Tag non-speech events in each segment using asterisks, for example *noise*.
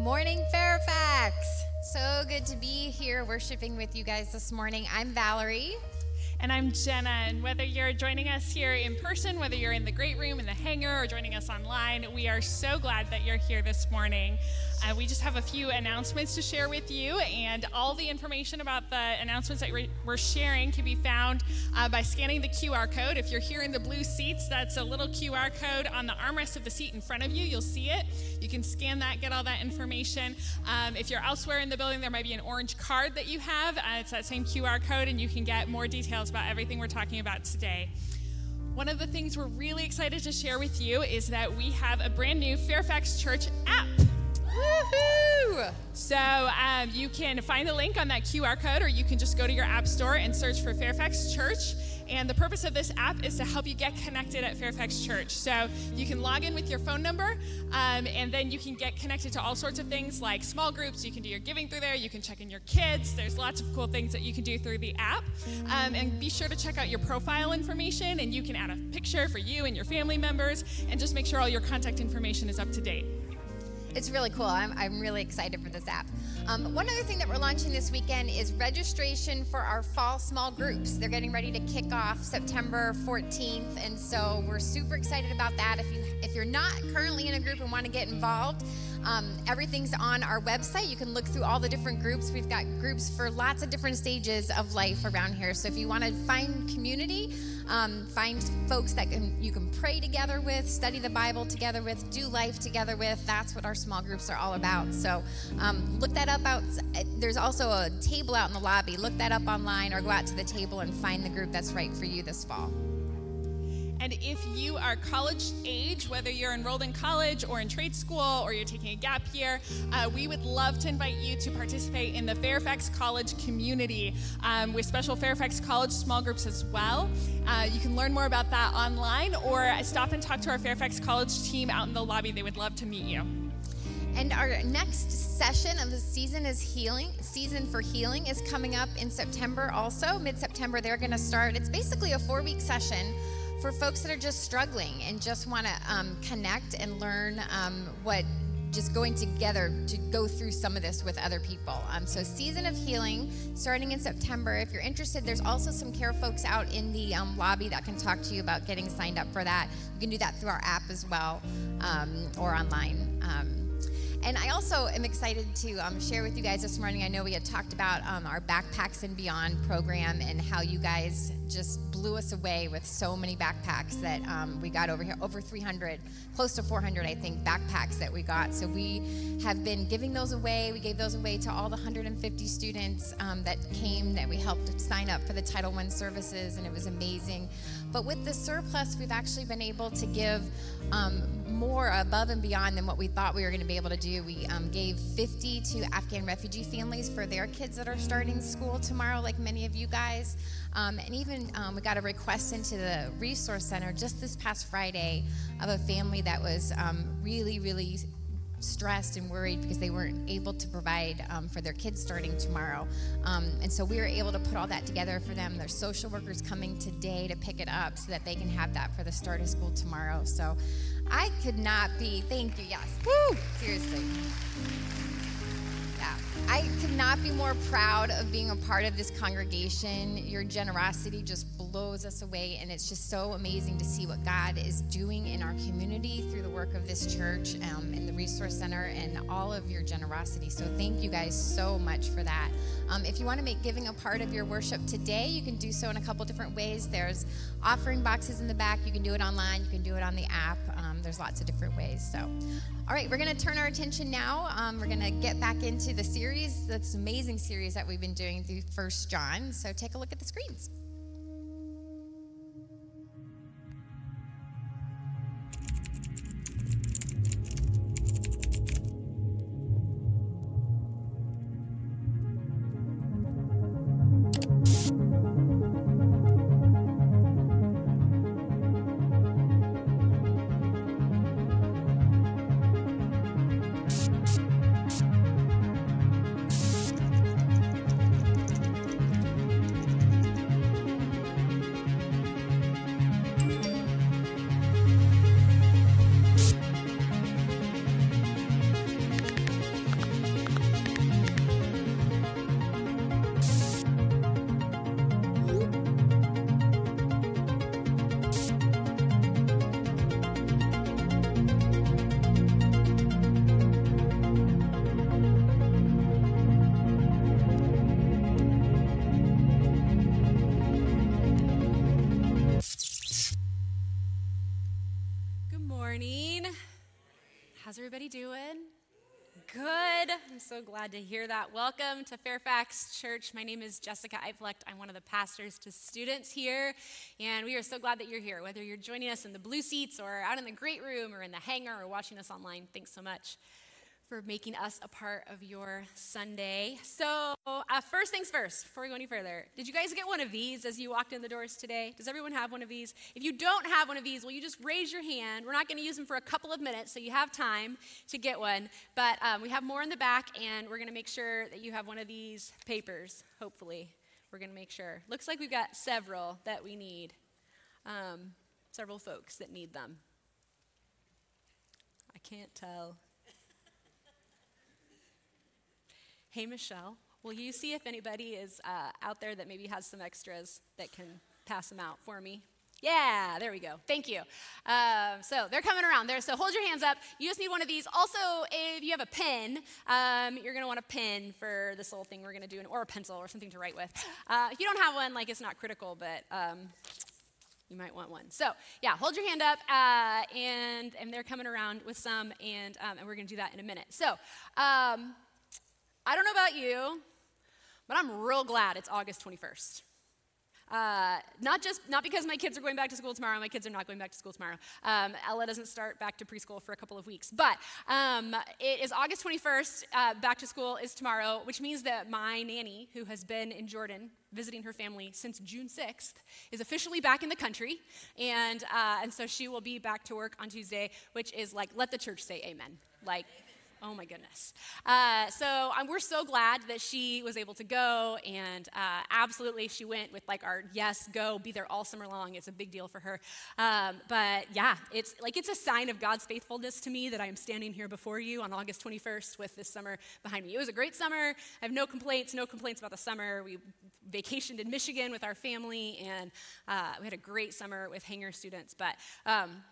morning, Fairfax. So good to be here worshiping with you guys this morning. I'm Valerie. And I'm Jenna. And whether you're joining us here in person, whether you're in the great room in the hangar, or joining us online, we are so glad that you're here this morning. Uh, we just have a few announcements to share with you, and all the information about the announcements that we're sharing can be found uh, by scanning the QR code. If you're here in the blue seats, that's a little QR code on the armrest of the seat in front of you. You'll see it. You can scan that, get all that information. Um, if you're elsewhere in the building, there might be an orange card that you have. Uh, it's that same QR code, and you can get more details about everything we're talking about today. One of the things we're really excited to share with you is that we have a brand new Fairfax Church app. Woohoo! So um, you can find the link on that QR code, or you can just go to your app store and search for Fairfax Church. And the purpose of this app is to help you get connected at Fairfax Church. So you can log in with your phone number, um, and then you can get connected to all sorts of things like small groups. You can do your giving through there. You can check in your kids. There's lots of cool things that you can do through the app. Um, and be sure to check out your profile information, and you can add a picture for you and your family members, and just make sure all your contact information is up to date. It's really cool. I'm, I'm really excited for this app. Um, one other thing that we're launching this weekend is registration for our fall small groups. They're getting ready to kick off September 14th, and so we're super excited about that. If you if you're not currently in a group and want to get involved, um, everything's on our website. You can look through all the different groups. We've got groups for lots of different stages of life around here. So if you want to find community, um, find folks that can, you can pray together with, study the Bible together with, do life together with. That's what our small groups are all about. So um, look that up out. There's also a table out in the lobby. Look that up online or go out to the table and find the group that's right for you this fall. And if you are college age, whether you're enrolled in college or in trade school or you're taking a gap year, uh, we would love to invite you to participate in the Fairfax College community um, with special Fairfax College small groups as well. Uh, you can learn more about that online or stop and talk to our Fairfax College team out in the lobby. They would love to meet you. And our next session of the season is healing. Season for healing is coming up in September also. Mid September, they're going to start. It's basically a four week session for folks that are just struggling and just want to um, connect and learn um, what just going together to go through some of this with other people. Um, so, Season of Healing starting in September. If you're interested, there's also some care folks out in the um, lobby that can talk to you about getting signed up for that. You can do that through our app as well um, or online. And I also am excited to um, share with you guys this morning. I know we had talked about um, our Backpacks and Beyond program and how you guys just blew us away with so many backpacks that um, we got over here over 300, close to 400, I think, backpacks that we got. So we have been giving those away. We gave those away to all the 150 students um, that came that we helped sign up for the Title I services, and it was amazing. But with the surplus, we've actually been able to give um, more above and beyond than what we thought we were going to be able to do. We um, gave 50 to Afghan refugee families for their kids that are starting school tomorrow, like many of you guys. Um, and even um, we got a request into the resource center just this past Friday of a family that was um, really, really stressed and worried because they weren't able to provide um, for their kids starting tomorrow. Um, and so we were able to put all that together for them. Their social workers coming today to pick it up so that they can have that for the start of school tomorrow. So I could not be, thank you, yes. Woo! Seriously. I could not be more proud of being a part of this congregation. Your generosity just blows us away, and it's just so amazing to see what God is doing in our community through the work of this church um, and the Resource Center and all of your generosity. So, thank you guys so much for that. Um, if you want to make giving a part of your worship today, you can do so in a couple different ways. There's offering boxes in the back. You can do it online, you can do it on the app. Um, there's lots of different ways. So, all right, we're going to turn our attention now. Um, we're going to get back into the series, this amazing series that we've been doing through First John. So, take a look at the screens. So glad to hear that. Welcome to Fairfax Church. My name is Jessica Eiflecht. I'm one of the pastors to students here, and we are so glad that you're here. Whether you're joining us in the blue seats or out in the great room or in the hangar or watching us online, thanks so much for making us a part of your Sunday. So, uh, first things first, before we go any further, did you guys get one of these as you walked in the doors today? Does everyone have one of these? If you don't have one of these, will you just raise your hand? We're not going to use them for a couple of minutes, so you have time to get one. But um, we have more in the back, and we're going to make sure that you have one of these papers, hopefully. We're going to make sure. Looks like we've got several that we need, um, several folks that need them. I can't tell. Hey, Michelle, will you see if anybody is uh, out there that maybe has some extras that can pass them out for me? Yeah, there we go. Thank you. Uh, so they're coming around there. So hold your hands up. You just need one of these. Also, if you have a pen, um, you're going to want a pen for this little thing we're going to do, or a pencil or something to write with. Uh, if you don't have one, like it's not critical, but um, you might want one. So yeah, hold your hand up, uh, and and they're coming around with some, and um, and we're going to do that in a minute. So. I don't know about you, but I'm real glad it's August 21st. Uh, not just not because my kids are going back to school tomorrow. My kids are not going back to school tomorrow. Um, Ella doesn't start back to preschool for a couple of weeks. But um, it is August 21st. Uh, back to school is tomorrow, which means that my nanny, who has been in Jordan visiting her family since June 6th, is officially back in the country, and uh, and so she will be back to work on Tuesday, which is like let the church say amen. Like Oh my goodness. Uh, so um, we're so glad that she was able to go, and uh, absolutely she went with like our yes, go, be there all summer long. It's a big deal for her. Um, but yeah, it's like it's a sign of God's faithfulness to me that I am standing here before you on August 21st with this summer behind me. It was a great summer. I have no complaints, no complaints about the summer. We vacationed in Michigan with our family, and uh, we had a great summer with Hangar students. But um,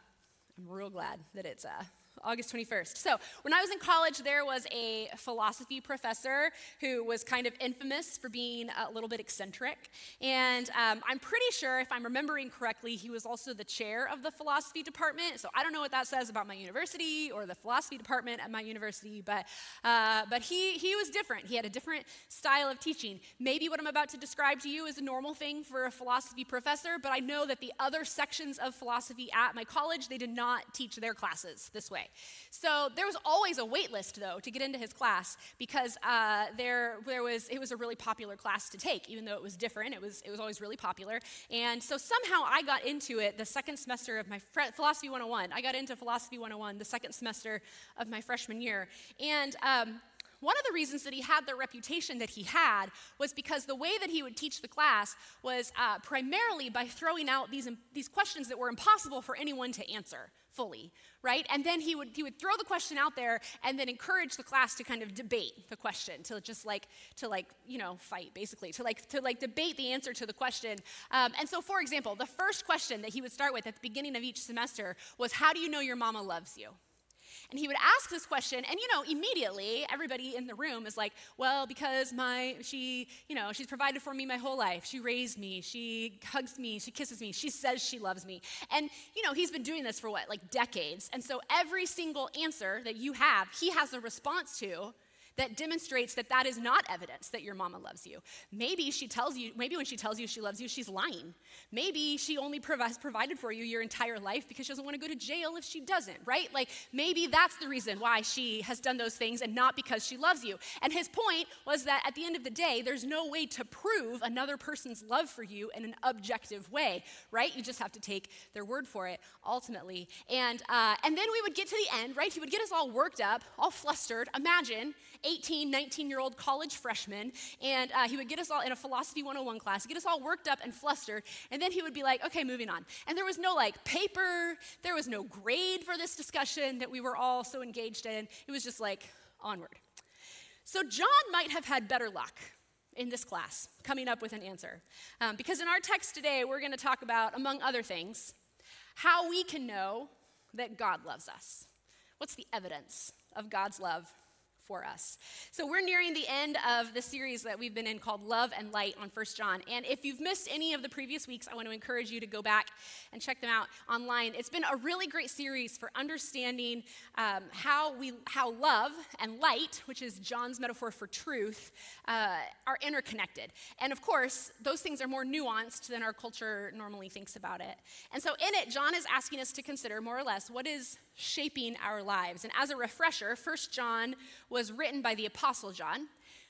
I'm real glad that it's uh, August 21st. So, when I was in college, there was a philosophy professor who was kind of infamous for being a little bit eccentric. And um, I'm pretty sure, if I'm remembering correctly, he was also the chair of the philosophy department. So, I don't know what that says about my university or the philosophy department at my university, but, uh, but he, he was different. He had a different style of teaching. Maybe what I'm about to describe to you is a normal thing for a philosophy professor, but I know that the other sections of philosophy at my college, they did not teach their classes this way. So there was always a wait list, though, to get into his class because uh, there, there was, it was a really popular class to take, even though it was different. It was, it was always really popular. And so somehow I got into it the second semester of my Philosophy 101. I got into Philosophy 101 the second semester of my freshman year. And um, one of the reasons that he had the reputation that he had was because the way that he would teach the class was uh, primarily by throwing out these, these questions that were impossible for anyone to answer fully, right? And then he would he would throw the question out there and then encourage the class to kind of debate the question, to just like to like you know fight basically, to like to like debate the answer to the question. Um, and so, for example, the first question that he would start with at the beginning of each semester was, "How do you know your mama loves you?" And he would ask this question, and you know, immediately everybody in the room is like, well, because my, she, you know, she's provided for me my whole life. She raised me, she hugs me, she kisses me, she says she loves me. And, you know, he's been doing this for what, like decades. And so every single answer that you have, he has a response to that demonstrates that that is not evidence that your mama loves you. Maybe she tells you, maybe when she tells you she loves you, she's lying. Maybe she only provided for you your entire life because she doesn't want to go to jail if she doesn't, right? Like maybe that's the reason why she has done those things and not because she loves you. And his point was that at the end of the day, there's no way to prove another person's love for you in an objective way, right? You just have to take their word for it ultimately. And, uh, and then we would get to the end, right? He would get us all worked up, all flustered. Imagine 18, 19 year old college freshman, and uh, he would get us all in a philosophy 101 class, get us all worked up and flustered, and then he would be like, okay, moving on. And there was no like paper, there was no grade for this discussion that we were all so engaged in. It was just like onward. So John might have had better luck in this class coming up with an answer. Um, because in our text today, we're going to talk about, among other things, how we can know that God loves us. What's the evidence of God's love for us. So we're nearing the end of the series that we've been in called Love and Light on First John. And if you've missed any of the previous weeks, I want to encourage you to go back and check them out online. It's been a really great series for understanding um, how we how love and light, which is John's metaphor for truth, uh, are interconnected. And of course, those things are more nuanced than our culture normally thinks about it. And so in it, John is asking us to consider more or less what is shaping our lives. And as a refresher, First John was written by the Apostle John,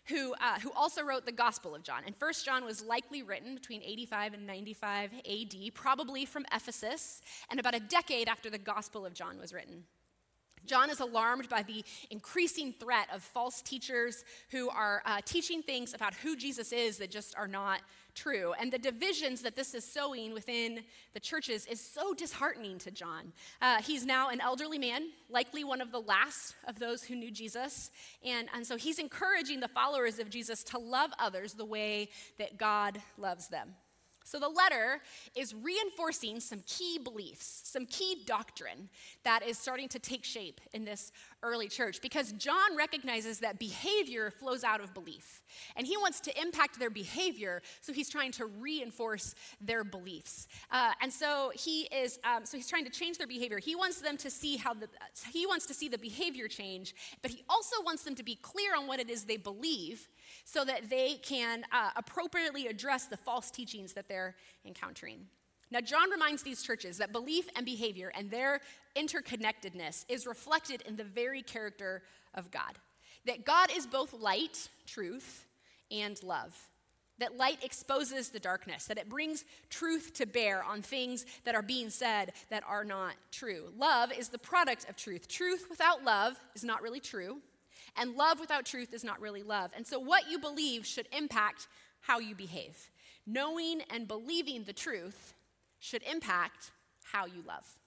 who, uh, who also wrote the Gospel of John. And First John was likely written between 85 and 95 AD, probably from Ephesus, and about a decade after the Gospel of John was written. John is alarmed by the increasing threat of false teachers who are uh, teaching things about who Jesus is that just are not true. And the divisions that this is sowing within the churches is so disheartening to John. Uh, he's now an elderly man, likely one of the last of those who knew Jesus. And, and so he's encouraging the followers of Jesus to love others the way that God loves them. So the letter is reinforcing some key beliefs, some key doctrine that is starting to take shape in this early church because John recognizes that behavior flows out of belief. And he wants to impact their behavior, so he's trying to reinforce their beliefs. Uh, and so he is, um, so he's trying to change their behavior. He wants them to see how the, he wants to see the behavior change, but he also wants them to be clear on what it is they believe so that they can uh, appropriately address the false teachings that they're encountering. Now, John reminds these churches that belief and behavior and their interconnectedness is reflected in the very character of God. That God is both light, truth, and love. That light exposes the darkness, that it brings truth to bear on things that are being said that are not true. Love is the product of truth. Truth without love is not really true. And love without truth is not really love. And so, what you believe should impact how you behave. Knowing and believing the truth should impact how you love.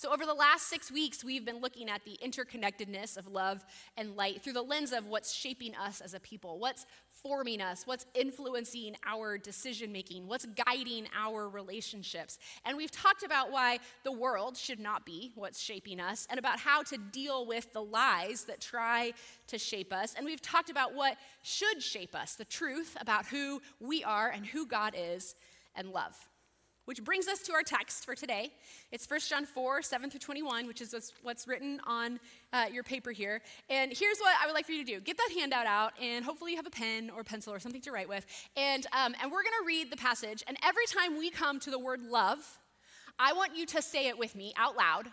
So, over the last six weeks, we've been looking at the interconnectedness of love and light through the lens of what's shaping us as a people, what's forming us, what's influencing our decision making, what's guiding our relationships. And we've talked about why the world should not be what's shaping us and about how to deal with the lies that try to shape us. And we've talked about what should shape us the truth about who we are and who God is and love. Which brings us to our text for today. It's 1 John 4, 7 through 21, which is what's written on uh, your paper here. And here's what I would like for you to do get that handout out, and hopefully you have a pen or pencil or something to write with. And, um, and we're going to read the passage. And every time we come to the word love, I want you to say it with me out loud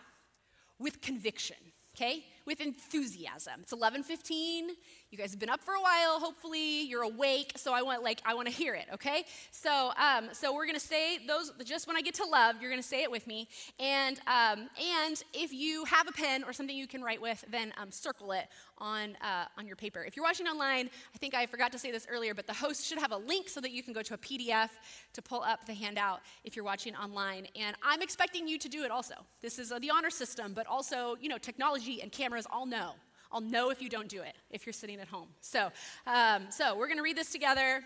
with conviction, okay? With enthusiasm. It's 11:15. You guys have been up for a while, hopefully. You're awake, so I want like I want to hear it, okay? So um, so we're gonna say those just when I get to love, you're gonna say it with me. And um, and if you have a pen or something you can write with, then um, circle it on uh, on your paper. If you're watching online, I think I forgot to say this earlier, but the host should have a link so that you can go to a PDF to pull up the handout if you're watching online. And I'm expecting you to do it also. This is uh, the honor system, but also you know technology and cameras all know. I'll know if you don't do it if you're sitting at home. So, um, so we're going to read this together.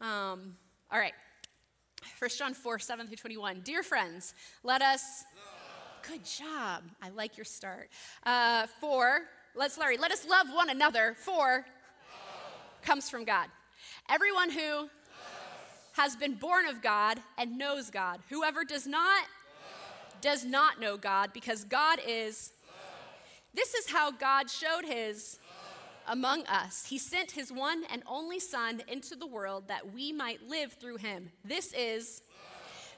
Um, all right. 1 John 4, 7 through 21. Dear friends, let us. Good job. I like your start. Uh, for, let's, Larry, let us love one another, for comes from God. Everyone who has been born of God and knows God. Whoever does not, does not know God because God is this is how God showed his among us. He sent his one and only Son into the world that we might live through him. This is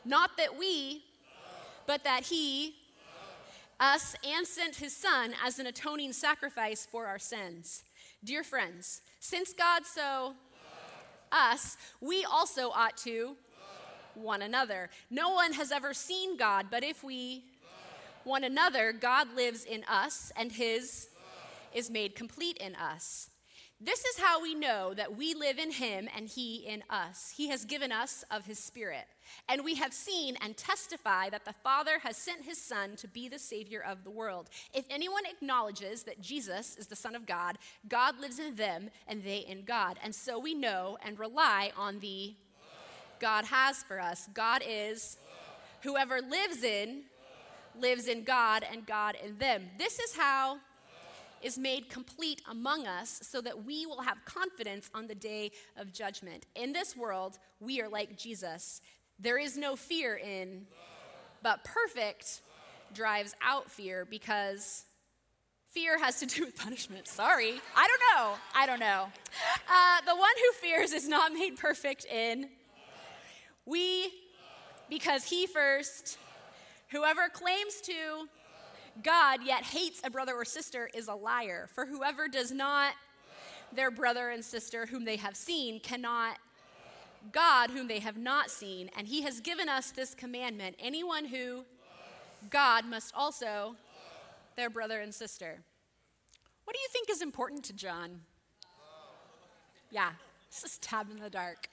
not that we, but that he, us, and sent his Son as an atoning sacrifice for our sins. Dear friends, since God so us, we also ought to one another. No one has ever seen God, but if we one another, God lives in us, and his is made complete in us. This is how we know that we live in him and he in us. He has given us of his spirit. And we have seen and testify that the Father has sent his Son to be the Savior of the world. If anyone acknowledges that Jesus is the Son of God, God lives in them and they in God. And so we know and rely on the God has for us. God is whoever lives in lives in God and God in them. This is how is made complete among us so that we will have confidence on the day of judgment. In this world, we are like Jesus. There is no fear in, but perfect drives out fear because fear has to do with punishment. Sorry. I don't know. I don't know. Uh, the one who fears is not made perfect in. We, because he first, whoever claims to God yet hates a brother or sister is a liar. For whoever does not their brother and sister whom they have seen cannot God whom they have not seen. And he has given us this commandment anyone who God must also their brother and sister. What do you think is important to John? Yeah, it's just tab in the dark.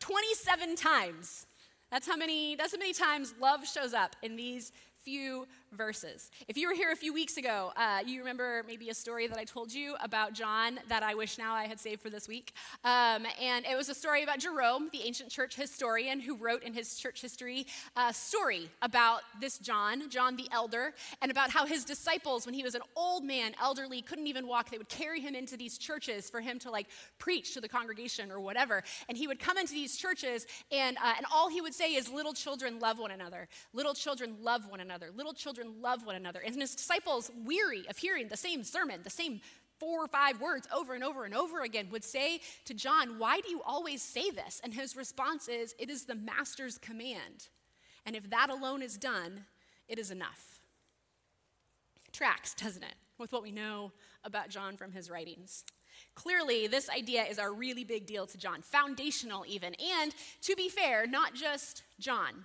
27 times. That's how many that's how many times love shows up in these few verses. If you were here a few weeks ago, uh, you remember maybe a story that I told you about John that I wish now I had saved for this week. Um, and it was a story about Jerome, the ancient church historian, who wrote in his church history a story about this John, John the elder, and about how his disciples, when he was an old man, elderly, couldn't even walk, they would carry him into these churches for him to like preach to the congregation or whatever. And he would come into these churches, and, uh, and all he would say is, Little children love one another. Little children love one another. Little children children love one another. And his disciples, weary of hearing the same sermon, the same four or five words over and over and over again, would say to John, Why do you always say this? And his response is, It is the master's command. And if that alone is done, it is enough. Tracks, doesn't it, with what we know about John from his writings? Clearly, this idea is a really big deal to John, foundational even. And to be fair, not just John.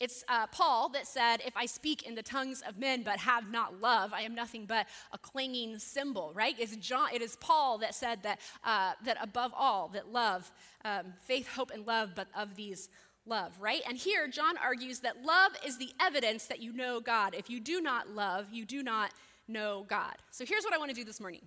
It's uh, Paul that said, If I speak in the tongues of men but have not love, I am nothing but a clanging cymbal, right? It's John, it is Paul that said that, uh, that above all, that love, um, faith, hope, and love, but of these, love, right? And here, John argues that love is the evidence that you know God. If you do not love, you do not know God. So here's what I want to do this morning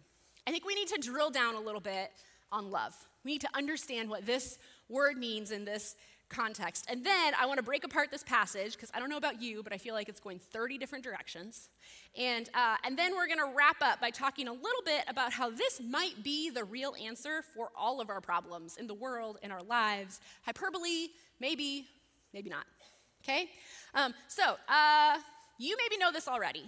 I think we need to drill down a little bit on love. We need to understand what this word means in this context. And then I want to break apart this passage because I don't know about you, but I feel like it's going 30 different directions. And, uh, and then we're going to wrap up by talking a little bit about how this might be the real answer for all of our problems in the world, in our lives. Hyperbole, maybe, maybe not. Okay? Um, so, uh, you maybe know this already,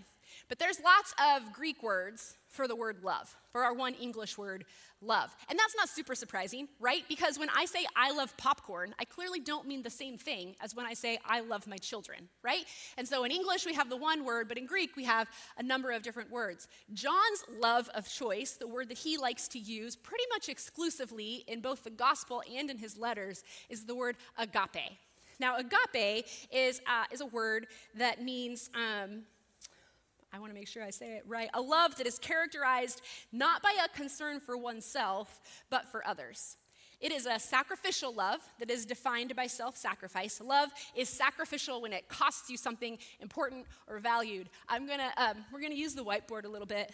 but there's lots of Greek words for the word love, for our one English word, love. And that's not super surprising, right? Because when I say I love popcorn, I clearly don't mean the same thing as when I say I love my children, right? And so in English, we have the one word, but in Greek, we have a number of different words. John's love of choice, the word that he likes to use pretty much exclusively in both the gospel and in his letters, is the word agape. Now, agape is, uh, is a word that means um, I want to make sure I say it right, a love that is characterized not by a concern for oneself, but for others. It is a sacrificial love that is defined by self sacrifice. Love is sacrificial when it costs you something important or valued. I'm gonna, um, we're gonna use the whiteboard a little bit.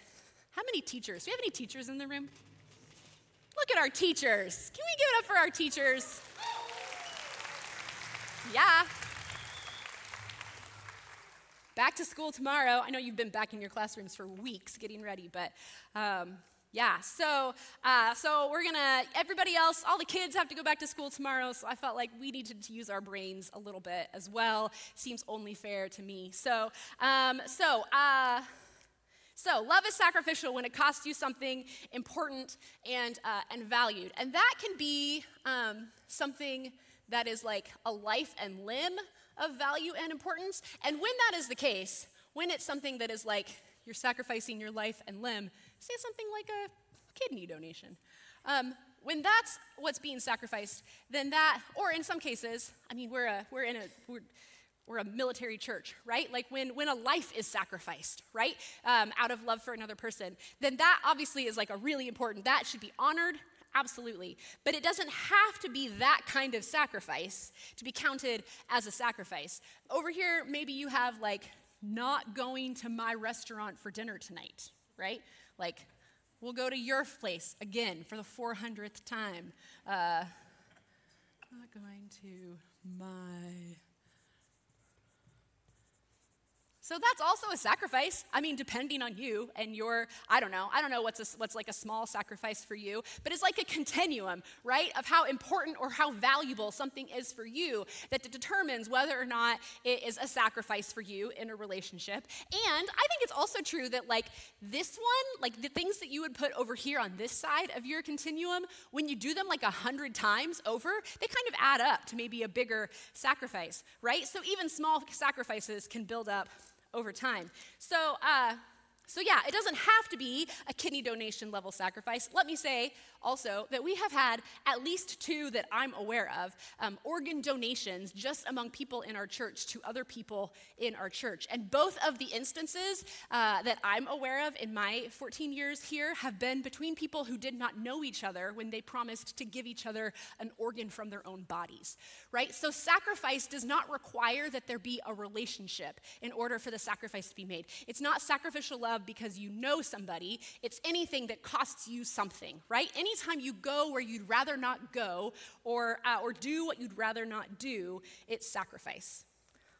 How many teachers? Do we have any teachers in the room? Look at our teachers. Can we give it up for our teachers? Yeah, back to school tomorrow. I know you've been back in your classrooms for weeks getting ready, but um, yeah. So, uh, so we're gonna. Everybody else, all the kids have to go back to school tomorrow. So I felt like we needed to use our brains a little bit as well. Seems only fair to me. So, um, so. Uh, so, love is sacrificial when it costs you something important and, uh, and valued. And that can be um, something that is like a life and limb of value and importance. And when that is the case, when it's something that is like you're sacrificing your life and limb, say something like a kidney donation. Um, when that's what's being sacrificed, then that, or in some cases, I mean, we're, a, we're in a, we're, we're a military church, right? Like when, when a life is sacrificed, right? Um, out of love for another person, then that obviously is like a really important, that should be honored Absolutely. But it doesn't have to be that kind of sacrifice to be counted as a sacrifice. Over here, maybe you have like not going to my restaurant for dinner tonight, right? Like, we'll go to your place again for the 400th time. Uh, not going to my So that's also a sacrifice. I mean, depending on you and your, I don't know, I don't know what's, a, what's like a small sacrifice for you, but it's like a continuum, right, of how important or how valuable something is for you that determines whether or not it is a sacrifice for you in a relationship. And I think it's also true that, like, this one, like the things that you would put over here on this side of your continuum, when you do them like a hundred times over, they kind of add up to maybe a bigger sacrifice, right? So even small sacrifices can build up over time. So, uh, so, yeah, it doesn't have to be a kidney donation level sacrifice. Let me say also that we have had at least two that I'm aware of um, organ donations just among people in our church to other people in our church. And both of the instances uh, that I'm aware of in my 14 years here have been between people who did not know each other when they promised to give each other an organ from their own bodies, right? So, sacrifice does not require that there be a relationship in order for the sacrifice to be made. It's not sacrificial love because you know somebody. It's anything that costs you something, right? Anytime you go where you'd rather not go or, uh, or do what you'd rather not do, it's sacrifice.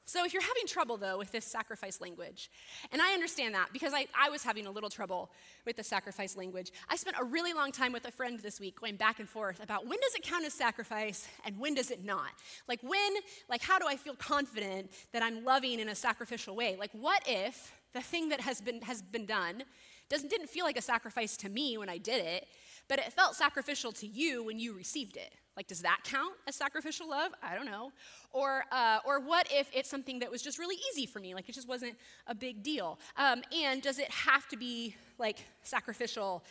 So, if you're having trouble though with this sacrifice language, and I understand that because I, I was having a little trouble with the sacrifice language, I spent a really long time with a friend this week going back and forth about when does it count as sacrifice and when does it not? Like, when, like, how do I feel confident that I'm loving in a sacrificial way? Like, what if the thing that has been, has been done doesn't, didn't feel like a sacrifice to me when I did it, but it felt sacrificial to you when you received it. Like, does that count as sacrificial love? I don't know. Or, uh, or what if it's something that was just really easy for me? Like, it just wasn't a big deal. Um, and does it have to be like sacrificial?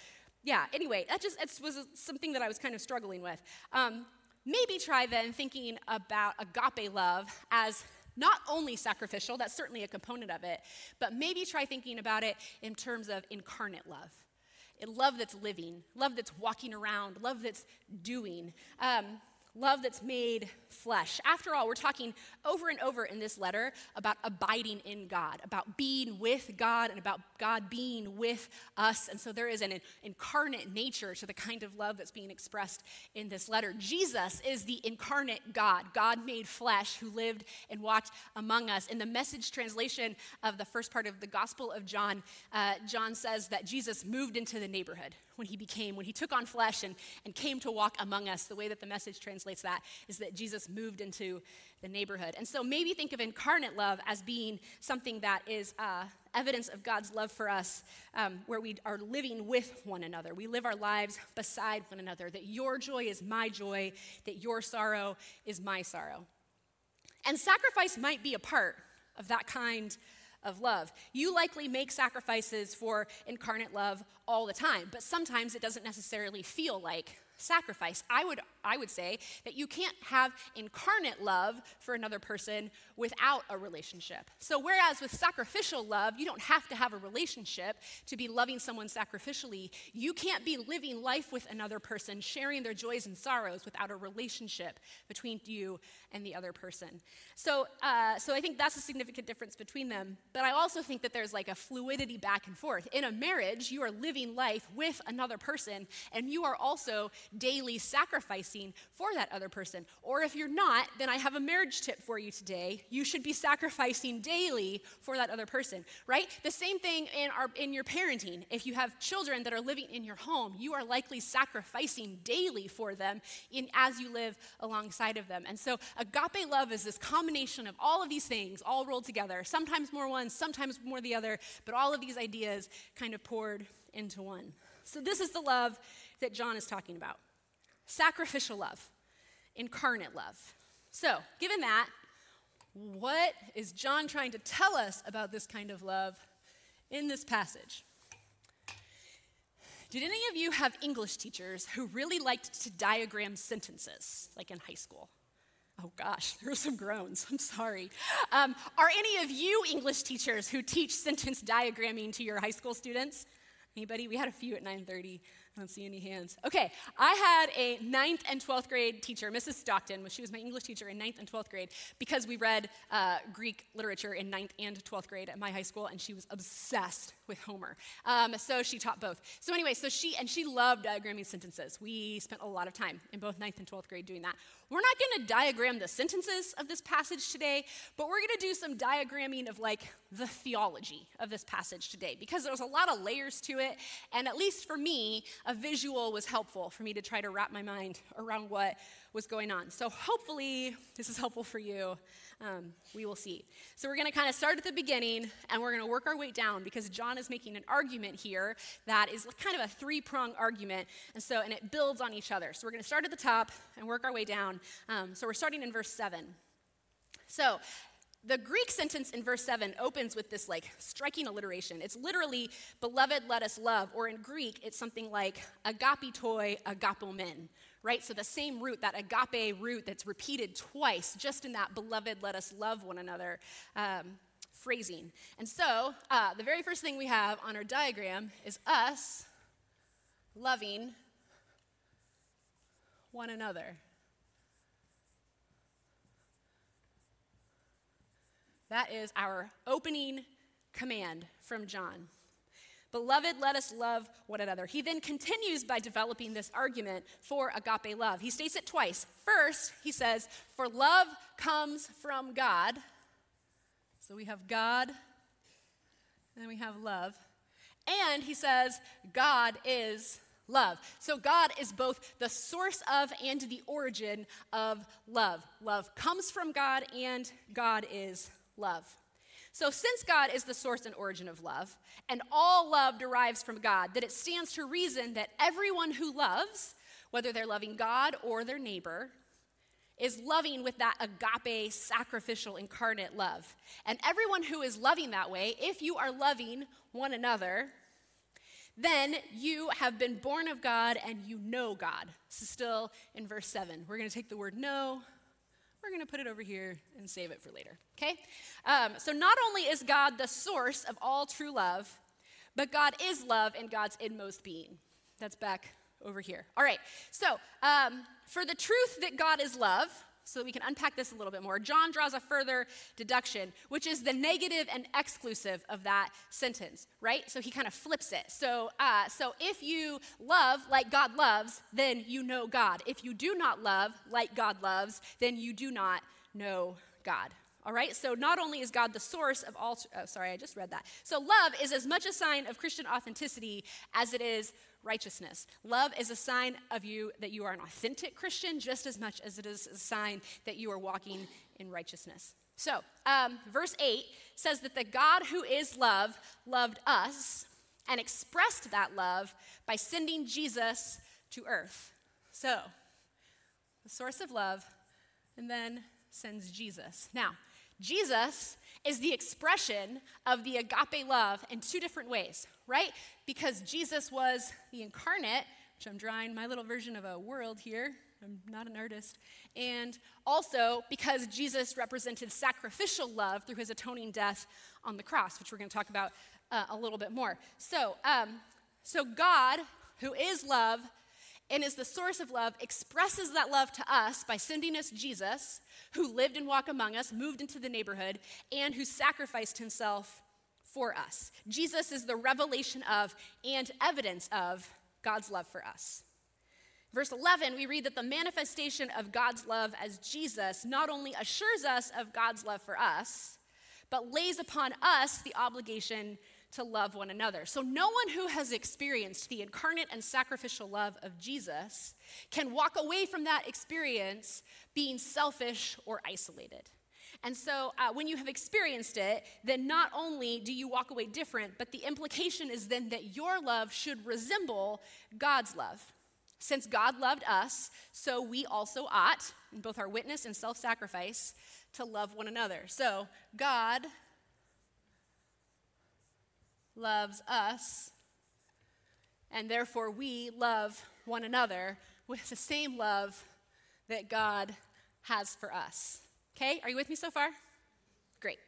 Yeah, anyway, that just it was something that I was kind of struggling with. Um, maybe try then thinking about agape love as not only sacrificial, that's certainly a component of it, but maybe try thinking about it in terms of incarnate love. Love that's living, love that's walking around, love that's doing. Um, love that's made flesh. After all, we're talking over and over in this letter about abiding in God, about being with God, and about God being with us. And so there is an incarnate nature to the kind of love that's being expressed in this letter. Jesus is the incarnate God, God made flesh, who lived and walked among us. In the message translation of the first part of the Gospel of John, uh, John says that Jesus moved into the neighborhood when he became, when he took on flesh and, and came to walk among us. The way that the message translates that is that Jesus moved into the neighborhood. And so maybe think of incarnate love as being something that is uh, evidence of God's love for us, um, where we are living with one another. We live our lives beside one another, that your joy is my joy, that your sorrow is my sorrow. And sacrifice might be a part of that kind of love. You likely make sacrifices for incarnate love all the time, but sometimes it doesn't necessarily feel like sacrifice. I would, I would say that you can't have incarnate love for another person without a relationship. So, whereas with sacrificial love, you don't have to have a relationship to be loving someone sacrificially, you can't be living life with another person, sharing their joys and sorrows without a relationship between you and the other person. So, uh, so I think that's a significant difference between them. But I also think that there's like a fluidity back and forth. In a marriage, you are living life with another person, and you are also daily sacrificing for that other person. Or if you're not, then I have a marriage tip for you today. You should be sacrificing daily for that other person, right? The same thing in, our, in your parenting. If you have children that are living in your home, you are likely sacrificing daily for them in, as you live alongside of them. And so agape love is this combination of all of these things all rolled together, sometimes more one, sometimes more the other, but all of these ideas kind of poured into one. So, this is the love that John is talking about sacrificial love, incarnate love. So, given that, what is John trying to tell us about this kind of love in this passage? Did any of you have English teachers who really liked to diagram sentences, like in high school? Oh gosh, *laughs* there are some groans. I'm sorry. Um, are any of you English teachers who teach sentence diagramming to your high school students? Anybody? We had a few at 9:30. Don't see any hands. Okay, I had a ninth and 12th grade teacher, Mrs. Stockton. She was my English teacher in ninth and 12th grade because we read uh, Greek literature in ninth and 12th grade at my high school, and she was obsessed with Homer. Um, so she taught both. So anyway, so she, and she loved diagramming sentences. We spent a lot of time in both ninth and 12th grade doing that. We're not going to diagram the sentences of this passage today, but we're going to do some diagramming of like the theology of this passage today because there's a lot of layers to it. And at least for me, a visual was helpful for me to try to wrap my mind around what was going on. So hopefully, this is helpful for you. Um, we will see. So we're going to kind of start at the beginning and we're going to work our way down because John is making an argument here that is kind of a three prong argument. And so, and it builds on each other. So we're going to start at the top and work our way down. Um, so we're starting in verse 7. So, the Greek sentence in verse 7 opens with this like striking alliteration. It's literally, beloved, let us love. Or in Greek, it's something like agapitoi, agapomen, right? So the same root, that agape root that's repeated twice just in that beloved, let us love one another um, phrasing. And so uh, the very first thing we have on our diagram is us loving one another. That is our opening command from John. Beloved, let us love one another. He then continues by developing this argument for agape love. He states it twice. First, he says, For love comes from God. So we have God, and we have love. And he says, God is love. So God is both the source of and the origin of love. Love comes from God, and God is love. So, since God is the source and origin of love, and all love derives from God, that it stands to reason that everyone who loves, whether they're loving God or their neighbor, is loving with that agape, sacrificial, incarnate love. And everyone who is loving that way, if you are loving one another, then you have been born of God and you know God. This is still in verse 7. We're going to take the word know we're going to put it over here and save it for later, okay? Um, so, not only is God the source of all true love, but God is love in God's inmost being. That's back over here. All right, so um, for the truth that God is love, so that we can unpack this a little bit more. John draws a further deduction, which is the negative and exclusive of that sentence, right? So he kind of flips it. So, uh, so if you love like God loves, then you know God. If you do not love like God loves, then you do not know God. All right, so not only is God the source of all, oh, sorry, I just read that. So love is as much a sign of Christian authenticity as it is righteousness. Love is a sign of you that you are an authentic Christian just as much as it is a sign that you are walking in righteousness. So, um, verse 8 says that the God who is love loved us and expressed that love by sending Jesus to earth. So, the source of love, and then sends Jesus. Now, Jesus is the expression of the agape love in two different ways, right? Because Jesus was the incarnate, which I'm drawing my little version of a world here. I'm not an artist. And also because Jesus represented sacrificial love through his atoning death on the cross, which we're going to talk about uh, a little bit more. So, um, so God, who is love, and is the source of love, expresses that love to us by sending us Jesus, who lived and walked among us, moved into the neighborhood, and who sacrificed himself for us. Jesus is the revelation of and evidence of God's love for us. Verse 11, we read that the manifestation of God's love as Jesus not only assures us of God's love for us, but lays upon us the obligation to love one another. So, no one who has experienced the incarnate and sacrificial love of Jesus can walk away from that experience being selfish or isolated. And so, uh, when you have experienced it, then not only do you walk away different, but the implication is then that your love should resemble God's love. Since God loved us, so we also ought, in both our witness and self sacrifice, to love one another. So, God loves us, and therefore we love one another with the same love that God has for us. Okay, are you with me so far? Great.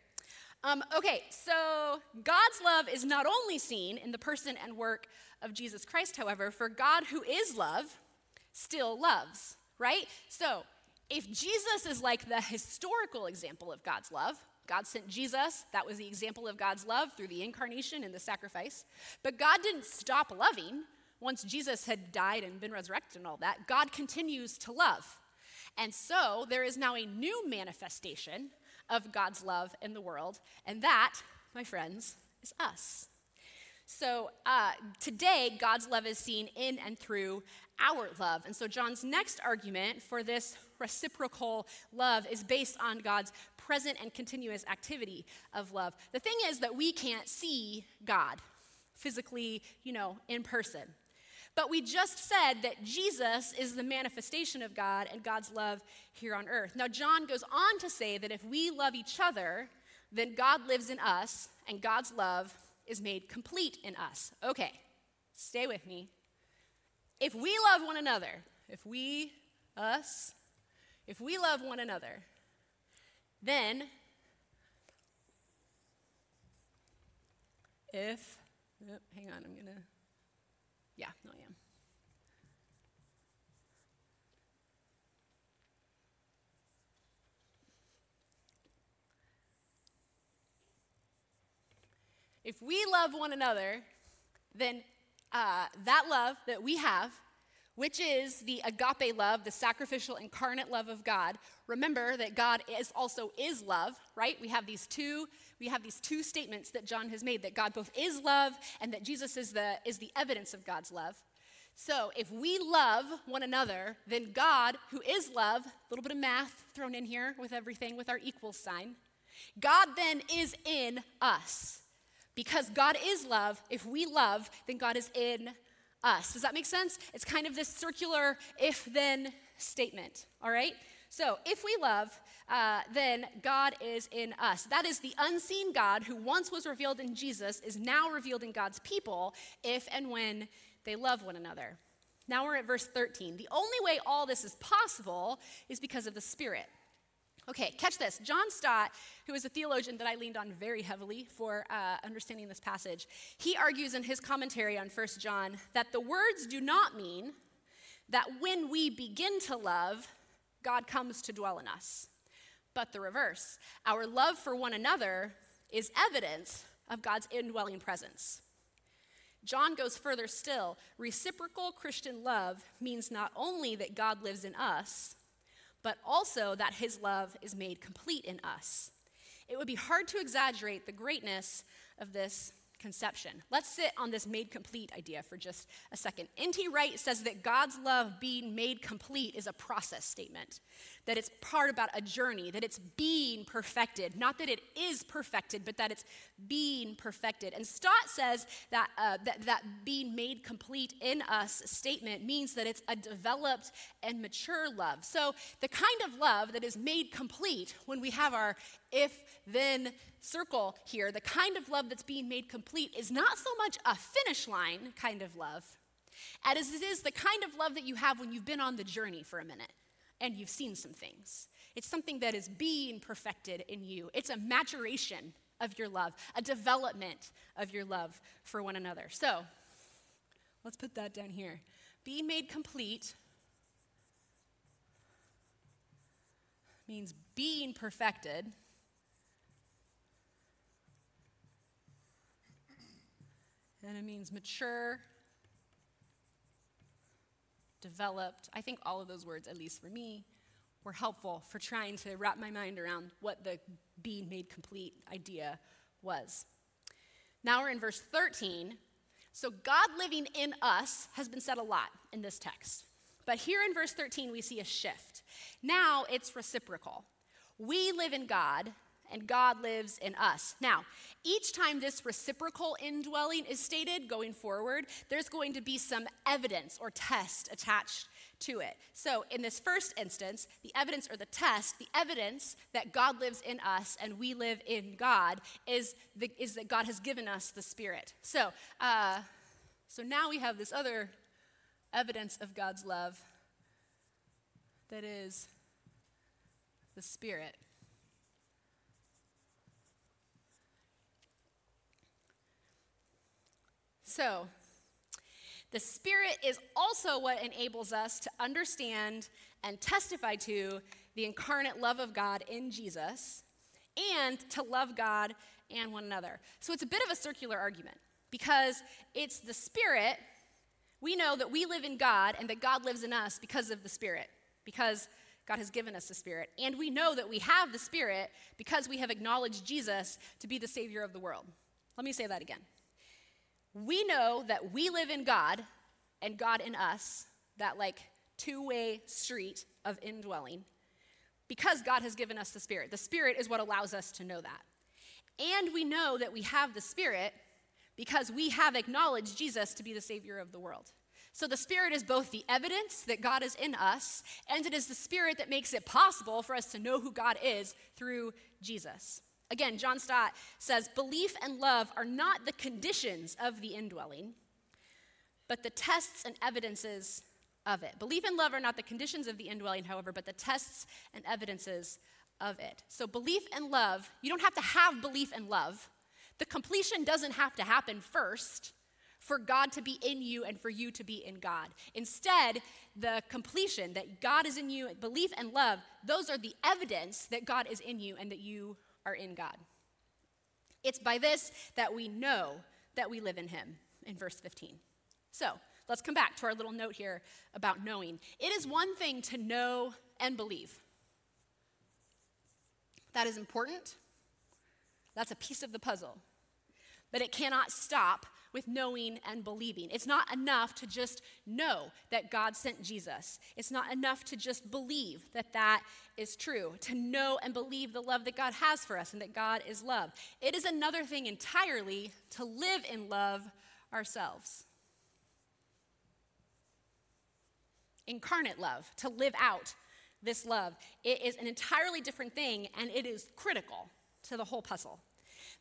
Um, okay, so God's love is not only seen in the person and work of Jesus Christ, however, for God, who is love, still loves, right? So if Jesus is like the historical example of God's love, God sent Jesus. That was the example of God's love through the incarnation and the sacrifice. But God didn't stop loving once Jesus had died and been resurrected and all that. God continues to love. And so there is now a new manifestation of God's love in the world, and that my friends, is us. So uh, today, God's love is seen in and through our love. And so, John's next argument for this reciprocal love is based on God's present and continuous activity of love. The thing is that we can't see God physically, you know, in person. But we just said that Jesus is the manifestation of God and God's love here on earth. Now, John goes on to say that if we love each other, then God lives in us and God's love is made complete in us. Okay, stay with me. If we love one another, if we, us, if we love one another, then if, oh, hang on, I'm gonna, yeah, no, I am. If we love one another, then uh, that love that we have, which is the agape love, the sacrificial incarnate love of God. Remember that God is also is love, right? We have these two we have these two statements that John has made that God both is love and that Jesus is the is the evidence of God's love. So, if we love one another, then God, who is love, a little bit of math thrown in here with everything with our equals sign, God then is in us. Because God is love, if we love, then God is in us. Does that make sense? It's kind of this circular if then statement, all right? So if we love, uh, then God is in us. That is the unseen God who once was revealed in Jesus, is now revealed in God's people if and when they love one another. Now we're at verse 13. The only way all this is possible is because of the Spirit. Okay, catch this. John Stott, who is a theologian that I leaned on very heavily for uh, understanding this passage, he argues in his commentary on 1 John that the words do not mean that when we begin to love, God comes to dwell in us, but the reverse. Our love for one another is evidence of God's indwelling presence. John goes further still. Reciprocal Christian love means not only that God lives in us, but also that his love is made complete in us. It would be hard to exaggerate the greatness of this conception. Let's sit on this made complete idea for just a second. N.T. Wright says that God's love being made complete is a process statement, that it's part about a journey, that it's being perfected. Not that it is perfected, but that it's being perfected. And Stott says that, uh, that, that being made complete in us statement means that it's a developed and mature love. So the kind of love that is made complete when we have our if then circle here, the kind of love that's being made complete is not so much a finish line kind of love as it is the kind of love that you have when you've been on the journey for a minute and you've seen some things. It's something that is being perfected in you, it's a maturation of your love, a development of your love for one another. So let's put that down here. Be made complete means being perfected and it means mature, developed. I think all of those words, at least for me, were helpful for trying to wrap my mind around what the being made complete idea was. Now we're in verse 13. So, God living in us has been said a lot in this text. But here in verse 13, we see a shift. Now it's reciprocal. We live in God, and God lives in us. Now, each time this reciprocal indwelling is stated going forward, there's going to be some evidence or test attached to it. So, in this first instance, the evidence or the test, the evidence that God lives in us and we live in God is, the, is that God has given us the Spirit. So, uh, so now we have this other evidence of God's love that is the Spirit. So, the Spirit is also what enables us to understand and testify to the incarnate love of God in Jesus and to love God and one another. So it's a bit of a circular argument because it's the Spirit. We know that we live in God and that God lives in us because of the Spirit, because God has given us the Spirit. And we know that we have the Spirit because we have acknowledged Jesus to be the Savior of the world. Let me say that again. We know that we live in God and God in us, that like two way street of indwelling, because God has given us the Spirit. The Spirit is what allows us to know that. And we know that we have the Spirit because we have acknowledged Jesus to be the Savior of the world. So the Spirit is both the evidence that God is in us, and it is the Spirit that makes it possible for us to know who God is through Jesus. Again, John Stott says belief and love are not the conditions of the indwelling, but the tests and evidences of it. Belief and love are not the conditions of the indwelling, however, but the tests and evidences of it. So, belief and love, you don't have to have belief and love. The completion doesn't have to happen first for God to be in you and for you to be in God. Instead, the completion that God is in you, belief and love, those are the evidence that God is in you and that you are in God. It's by this that we know that we live in Him, in verse 15. So, let's come back to our little note here about knowing. It is one thing to know and believe. That is important. That's a piece of the puzzle. But it cannot stop with knowing and believing. It's not enough to just know that God sent Jesus. It's not enough to just believe that that is true, to know and believe the love that God has for us and that God is love. It is another thing entirely to live in love ourselves. Incarnate love, to live out this love. It is an entirely different thing and it is critical to the whole puzzle.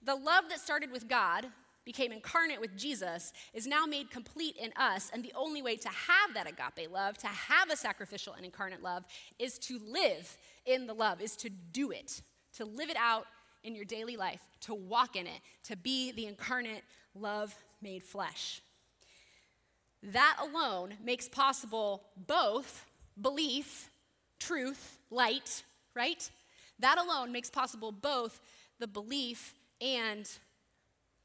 The love that started with God became incarnate with Jesus, is now made complete in us. And the only way to have that agape love, to have a sacrificial and incarnate love, is to live in the love, is to do it, to live it out in your daily life, to walk in it, to be the incarnate love made flesh. That alone makes possible both belief, truth, light, right? That alone makes possible both the belief and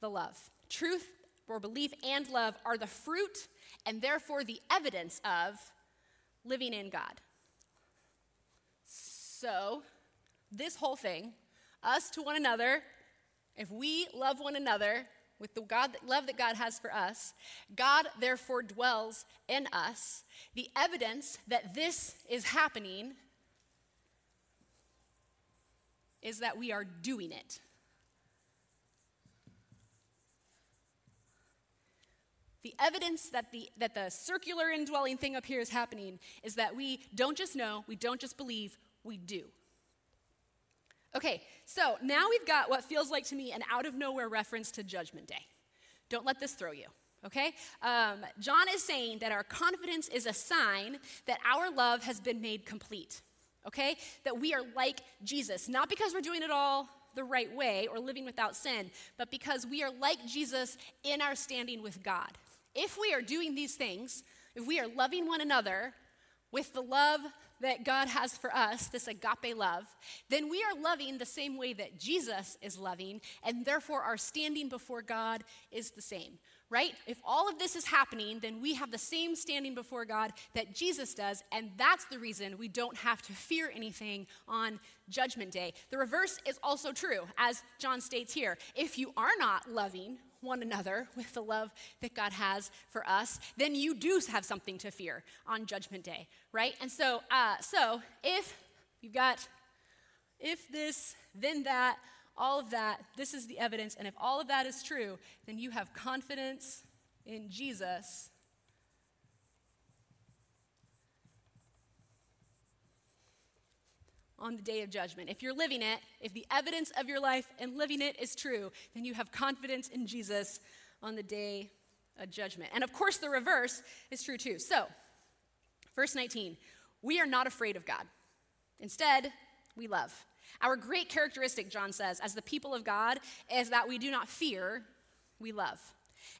the love. Truth or belief and love are the fruit and therefore the evidence of living in God. So, this whole thing, us to one another, if we love one another with the God, love that God has for us, God therefore dwells in us. The evidence that this is happening is that we are doing it. The evidence that the, that the circular indwelling thing up here is happening is that we don't just know, we don't just believe, we do. Okay, so now we've got what feels like to me an out of nowhere reference to Judgment Day. Don't let this throw you, okay? Um, John is saying that our confidence is a sign that our love has been made complete, okay? That we are like Jesus, not because we're doing it all the right way or living without sin, but because we are like Jesus in our standing with God. If we are doing these things, if we are loving one another with the love that God has for us, this agape love, then we are loving the same way that Jesus is loving, and therefore our standing before God is the same, right? If all of this is happening, then we have the same standing before God that Jesus does, and that's the reason we don't have to fear anything on Judgment Day. The reverse is also true, as John states here. If you are not loving one another *laughs* with the love that God has for us, then you do have something to fear on Judgment Day, right? And so, uh, so if you've got if this, then that, all of that, this is the evidence, and if all of that is true, then you have confidence in Jesus on the day of judgment. If you're living it, if the evidence of your life and living it is true, then you have confidence in Jesus on the day of judgment. And of course, the reverse is true too. So, verse 19, we are not afraid of God. Instead, we love. Our great characteristic, John says, as the people of God, is that we do not fear, we love.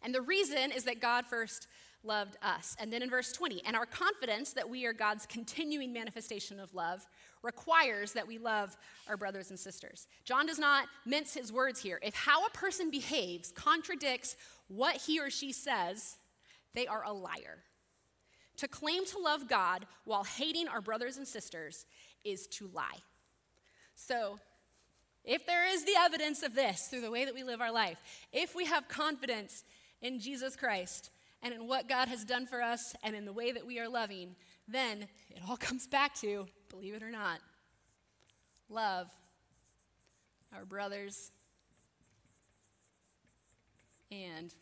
And the reason is that God first loved us. And then in verse 20, and our confidence that we are God's continuing manifestation of love requires that we love our brothers and sisters. John does not mince his words here. If how a person behaves contradicts what he or she says, they are a liar. to claim to love God while hating our brothers and sisters is to lie. So, if there is the evidence of this through the way that we live our life, if we have confidence in Jesus Christ and in what God has done for us and in the way that we are loving, then it all *laughs* comes back to, believe it or not, love our brothers and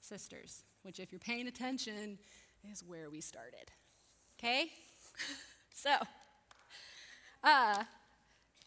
sisters, which, if you're paying attention, is where we started. Okay? *laughs* So, uh,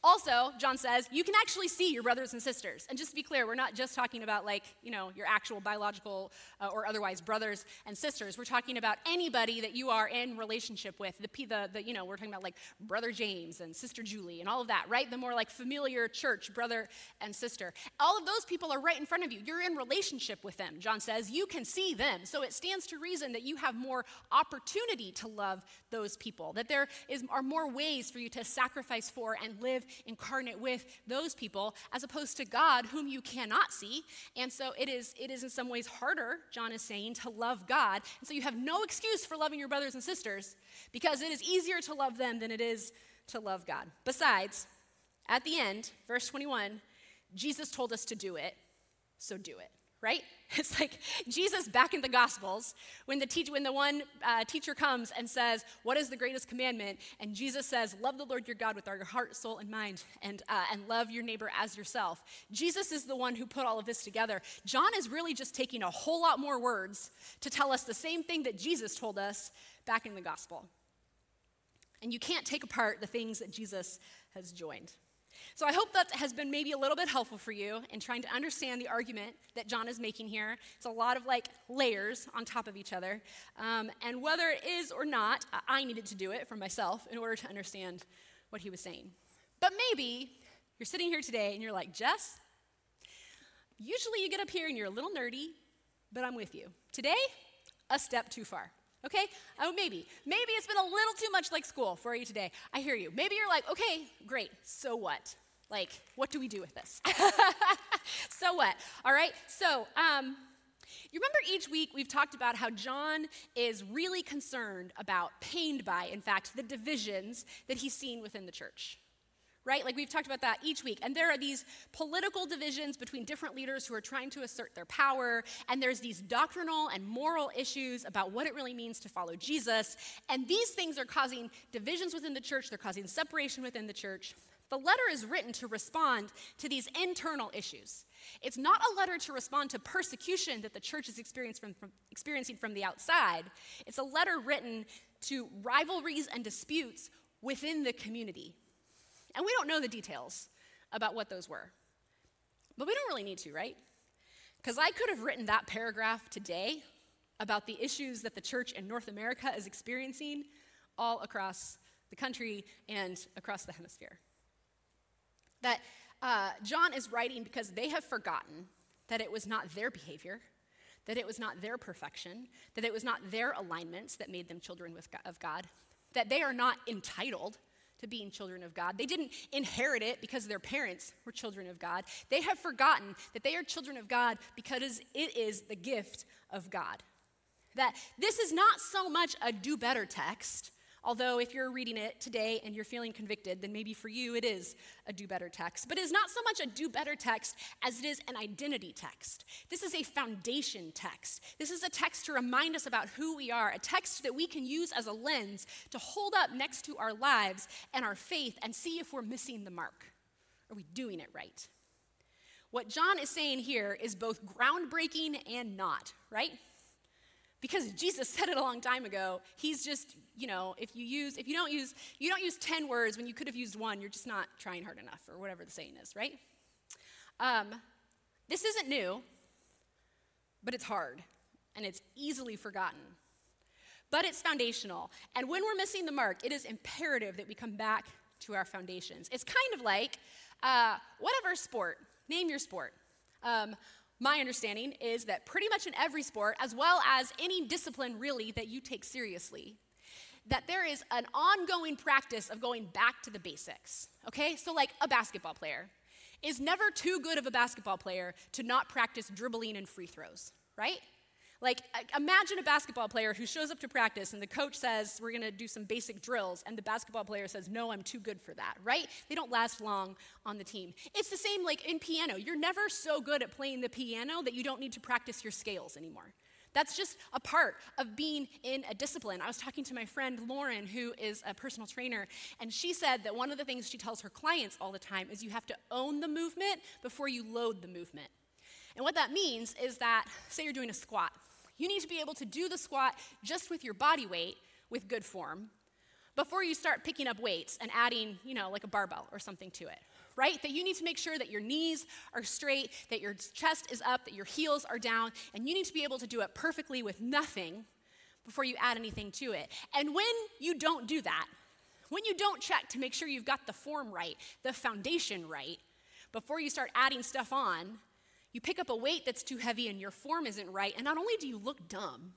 also, John says, you can actually see your brothers and sisters. And just to be clear, we're not just talking about like, you know, your actual biological uh, or otherwise brothers and sisters. We're talking about anybody that you are in relationship with. The, the, the, you know, we're talking about like brother James and sister Julie and all of that, right? The more like familiar church brother and sister. All of those people are right in front of you. You're in relationship with them, John says. You can see them. So it stands to reason that you have more opportunity to love those people, that there is, are more ways for you to sacrifice for and live incarnate with those people as opposed to God whom you cannot see. And so it is it is in some ways harder, John is saying, to love God. And so you have no excuse for loving your brothers and sisters because it is easier to love them than it is to love God. Besides, at the end, verse 21, Jesus told us to do it, so do it right? *laughs* It's like Jesus back in the Gospels when the teach, when the one uh, teacher comes and says, "What is the greatest commandment?" and Jesus says, "Love the Lord your God with all your heart, soul, and mind, and uh, and love your neighbor as yourself." Jesus is the one who put all of this together. John is really just taking a whole lot more words to tell us the same thing that Jesus told us back in the Gospel. And you can't take apart the things that Jesus has joined. So I hope that has been maybe a little bit helpful for you in trying to understand the argument that John is making here. It's a lot of like layers on top of each other. Um, and whether it is or not, I needed to do it for myself in order to understand what he was saying. But maybe you're sitting here today and you're like, Jess, usually you get up here and you're a little nerdy, but I'm with you. Today, a step too far. Okay? Oh, maybe. Maybe it's been a little too much like school for you today. I hear you. Maybe you're like, okay, great. So what? Like, what do we do with this? *laughs* so what? All right? So, um, you remember each week we've talked about how John is really concerned about, pained by, in fact, the divisions that he's seen within the church right? Like we've talked about that each week. And there are these political divisions between different leaders who are trying to assert their power. And there's these doctrinal and moral issues about what it really means to follow Jesus. And these things are causing divisions within the church, they're causing separation within the church. The letter is written to respond to these internal issues. It's not a letter to respond to persecution that the church is experiencing from, from, experiencing from the outside. It's a letter written to rivalries and disputes within the community. And we don't know the details about what those were. But we don't really need to, right? Because I could have written that paragraph today about the issues that the church in North America is experiencing all across the country and across the hemisphere. That uh, John is writing because they have forgotten that it was not their behavior, that it was not their perfection, that it was not their alignments that made them children of God, that they are not entitled to being children of God. They didn't inherit it because their parents were children of God. They have forgotten that they are children of God because it is the gift of God. That this is not so much a do better text Although, if you're reading it today and you're feeling convicted, then maybe for you it is a do better text. But it is not so much a do better text as it is an identity text. This is a foundation text. This is a text to remind us about who we are, a text that we can use as a lens to hold up next to our lives and our faith and see if we're missing the mark. Are we doing it right? What John is saying here is both groundbreaking and not, right? Because Jesus said it a long time ago. He's just you know, if you use, if you don't use, you don't use 10 words when you could have used one, you're just not trying hard enough, or whatever the saying is, right? Um, this isn't new, but it's hard, and it's easily forgotten. But it's foundational. And when we're missing the mark, it is imperative that we come back to our foundations. It's kind of like uh, whatever sport, name your sport. Um, my understanding is that pretty much in every sport, as well as any discipline really that you take seriously, that there is an ongoing practice of going back to the basics, okay? So, like a basketball player is never too good of a basketball player to not practice dribbling and free throws, right? Like, imagine a basketball player who shows up to practice and the coach says, We're gonna do some basic drills, and the basketball player says, No, I'm too good for that, right? They don't last long on the team. It's the same like in piano. You're never so good at playing the piano that you don't need to practice your scales anymore. That's just a part of being in a discipline. I was talking to my friend Lauren, who is a personal trainer, and she said that one of the things she tells her clients all the time is you have to own the movement before you load the movement. And what that means is that, say you're doing a squat, you need to be able to do the squat just with your body weight with good form before you start picking up weights and adding, you know, like a barbell or something to it right? That you need to make sure that your knees are straight, that your chest is up, that your heels are down, and you need to be able to do it perfectly with nothing before you add anything to it. And when you don't do that, when you don't check to make sure you've got the form right, the foundation right, before you start adding stuff on, you pick up a weight that's too heavy and your form isn't right, and not only do you look dumb,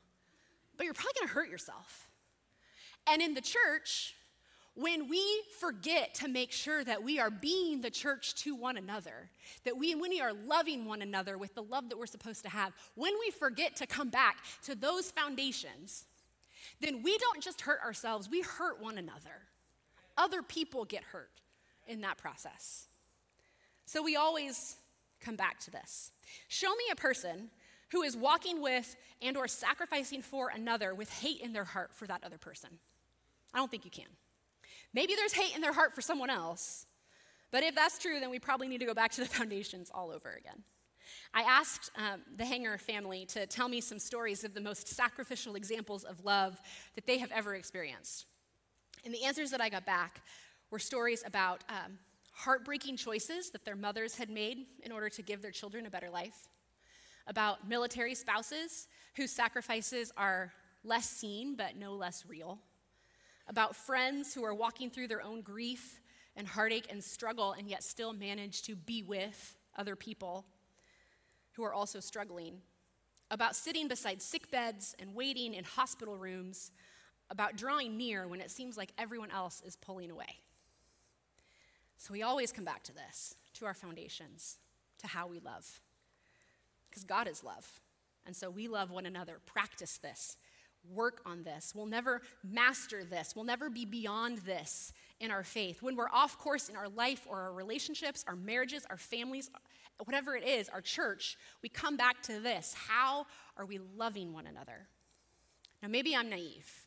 but you're probably gonna hurt yourself. And in the church, when we forget to make sure that we are being the church to one another, that we, when we are loving one another with the love that we're supposed to have, when we forget to come back to those foundations, then we don't just hurt ourselves, we hurt one another. Other people get hurt in that process. So we always come back to this. Show me a person who is walking with and or sacrificing for another with hate in their heart for that other person. I don't think you can. Maybe there's hate in their heart for someone else, but if that's true, then we probably need to go back to the *laughs* foundations all over again. I asked um, the Hangar family to tell me some stories of the most sacrificial examples of love that they have ever experienced. And the answers that I got back were stories about um, heartbreaking choices that their mothers had made in order to give their children a better life, about military spouses whose sacrifices are less seen but no less real. About friends who are walking through their own grief and heartache and struggle and yet still manage to be with other people who are also struggling, about sitting beside sick beds and waiting in hospital rooms, about drawing near when it seems like everyone else is pulling away. So we always come back to this, to our foundations, to how we love. Because God is love. And so we love one another. Practice this work on this. We'll never master this. We'll never be beyond this in our faith. When we're off course in our life or our relationships, our marriages, our families, whatever it is, our church, we come back to this. How are we loving one another? Now, maybe I'm naive,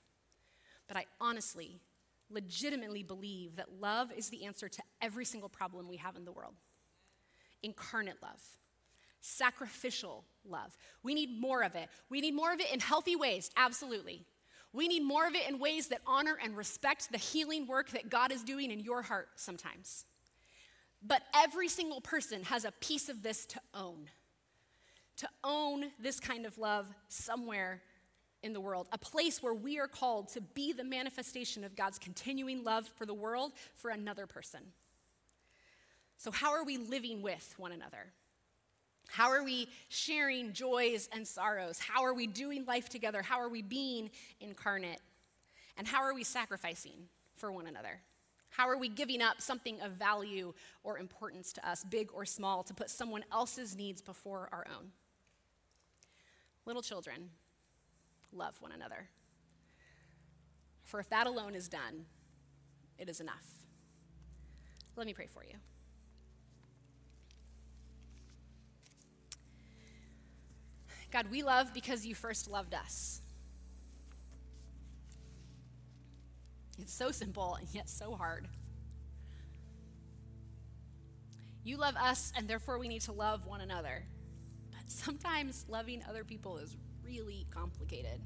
but I honestly, legitimately believe that love is the answer to every single problem we have in the world. Incarnate love sacrificial love. We need more of it. We need more of it in healthy ways, absolutely. We need more of it in ways that honor and respect the healing work that God is doing in your heart sometimes. But every single person has a piece of this to own. To own this kind of love somewhere in the world, a place where we are called to be the manifestation of God's continuing love for the world for another person. So, how are we living with one another? How are we sharing joys and sorrows? How are we doing life together? How are we being incarnate? And how are we sacrificing for one another? How are we giving up something of value or importance to us, big or small, to put someone else's needs before our own? Little children, love one another. For if that alone is done, it is enough. Let me pray for you. God, we love because you first loved us. It's so simple and yet so hard. You love us, and therefore we need to love one another. But sometimes loving other people is really complicated.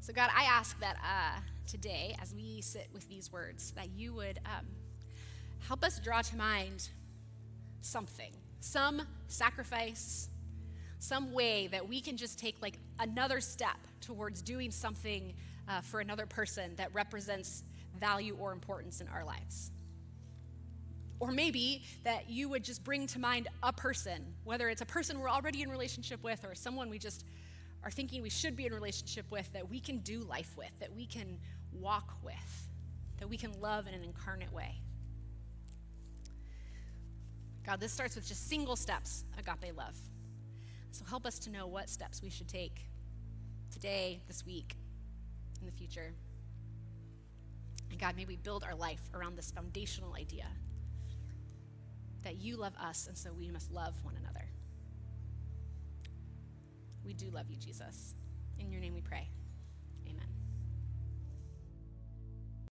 So, God, I ask that uh, today, as we sit with these words, that you would um, help us draw to mind something some sacrifice, some way that we can just take like another step towards doing something uh, for another person that represents value or importance in our lives. Or maybe that you would just bring to mind a person, whether it's a person we're already in relationship with or someone we just are thinking we should be in relationship with that we can do life with, that we can walk with, that we can love in an incarnate way. God, this starts with just single steps, agape love. So help us to know what steps we should take today, this week, in the future. And God, may we build our life around this foundational idea that you love us, and so we must love one another. We do love you, Jesus. In your name we pray.